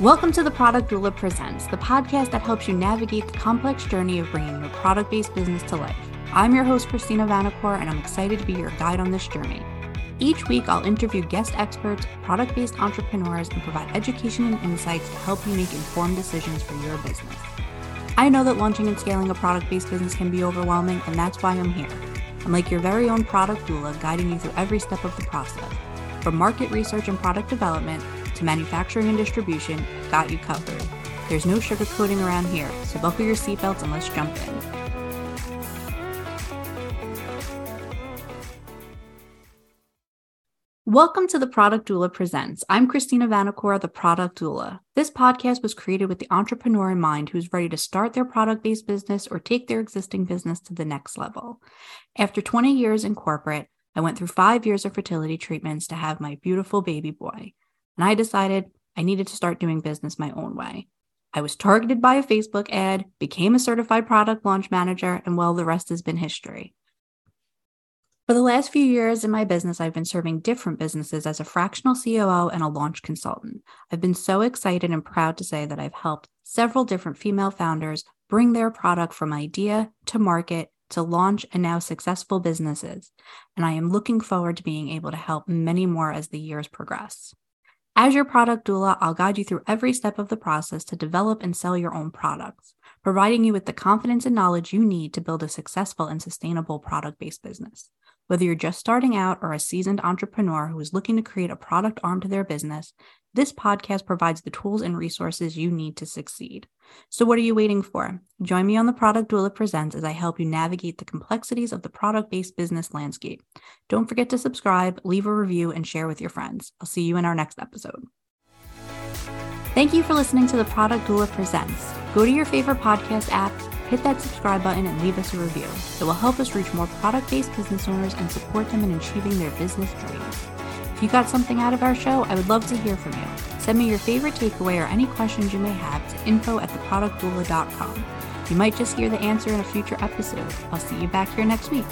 Welcome to the Product Doula Presents, the podcast that helps you navigate the complex journey of bringing your product based business to life. I'm your host, Christina Vanacore, and I'm excited to be your guide on this journey. Each week, I'll interview guest experts, product based entrepreneurs, and provide education and insights to help you make informed decisions for your business. I know that launching and scaling a product based business can be overwhelming, and that's why I'm here. I'm like your very own product doula, guiding you through every step of the process. From market research and product development to manufacturing and distribution, got you covered. There's no sugarcoating around here, so buckle your seatbelts and let's jump in. Welcome to the Product Doula Presents. I'm Christina Vanacore, the Product Doula. This podcast was created with the entrepreneur in mind who's ready to start their product based business or take their existing business to the next level. After 20 years in corporate, I went through five years of fertility treatments to have my beautiful baby boy and I decided I needed to start doing business my own way. I was targeted by a Facebook ad, became a certified product launch manager, and well, the rest has been history. For the last few years in my business, I've been serving different businesses as a fractional COO and a launch consultant. I've been so excited and proud to say that I've helped several different female founders bring their product from idea to market to launch and now successful businesses. And I am looking forward to being able to help many more as the years progress. As your product doula, I'll guide you through every step of the process to develop and sell your own products, providing you with the confidence and knowledge you need to build a successful and sustainable product based business. Whether you're just starting out or a seasoned entrepreneur who is looking to create a product arm to their business, this podcast provides the tools and resources you need to succeed. So, what are you waiting for? Join me on the Product Doula Presents as I help you navigate the complexities of the product based business landscape. Don't forget to subscribe, leave a review, and share with your friends. I'll see you in our next episode. Thank you for listening to the Product Doula Presents. Go to your favorite podcast app, hit that subscribe button, and leave us a review. It will help us reach more product based business owners and support them in achieving their business dreams. If you got something out of our show, I would love to hear from you. Send me your favorite takeaway or any questions you may have to info at theproductdoula.com. You might just hear the answer in a future episode. I'll see you back here next week.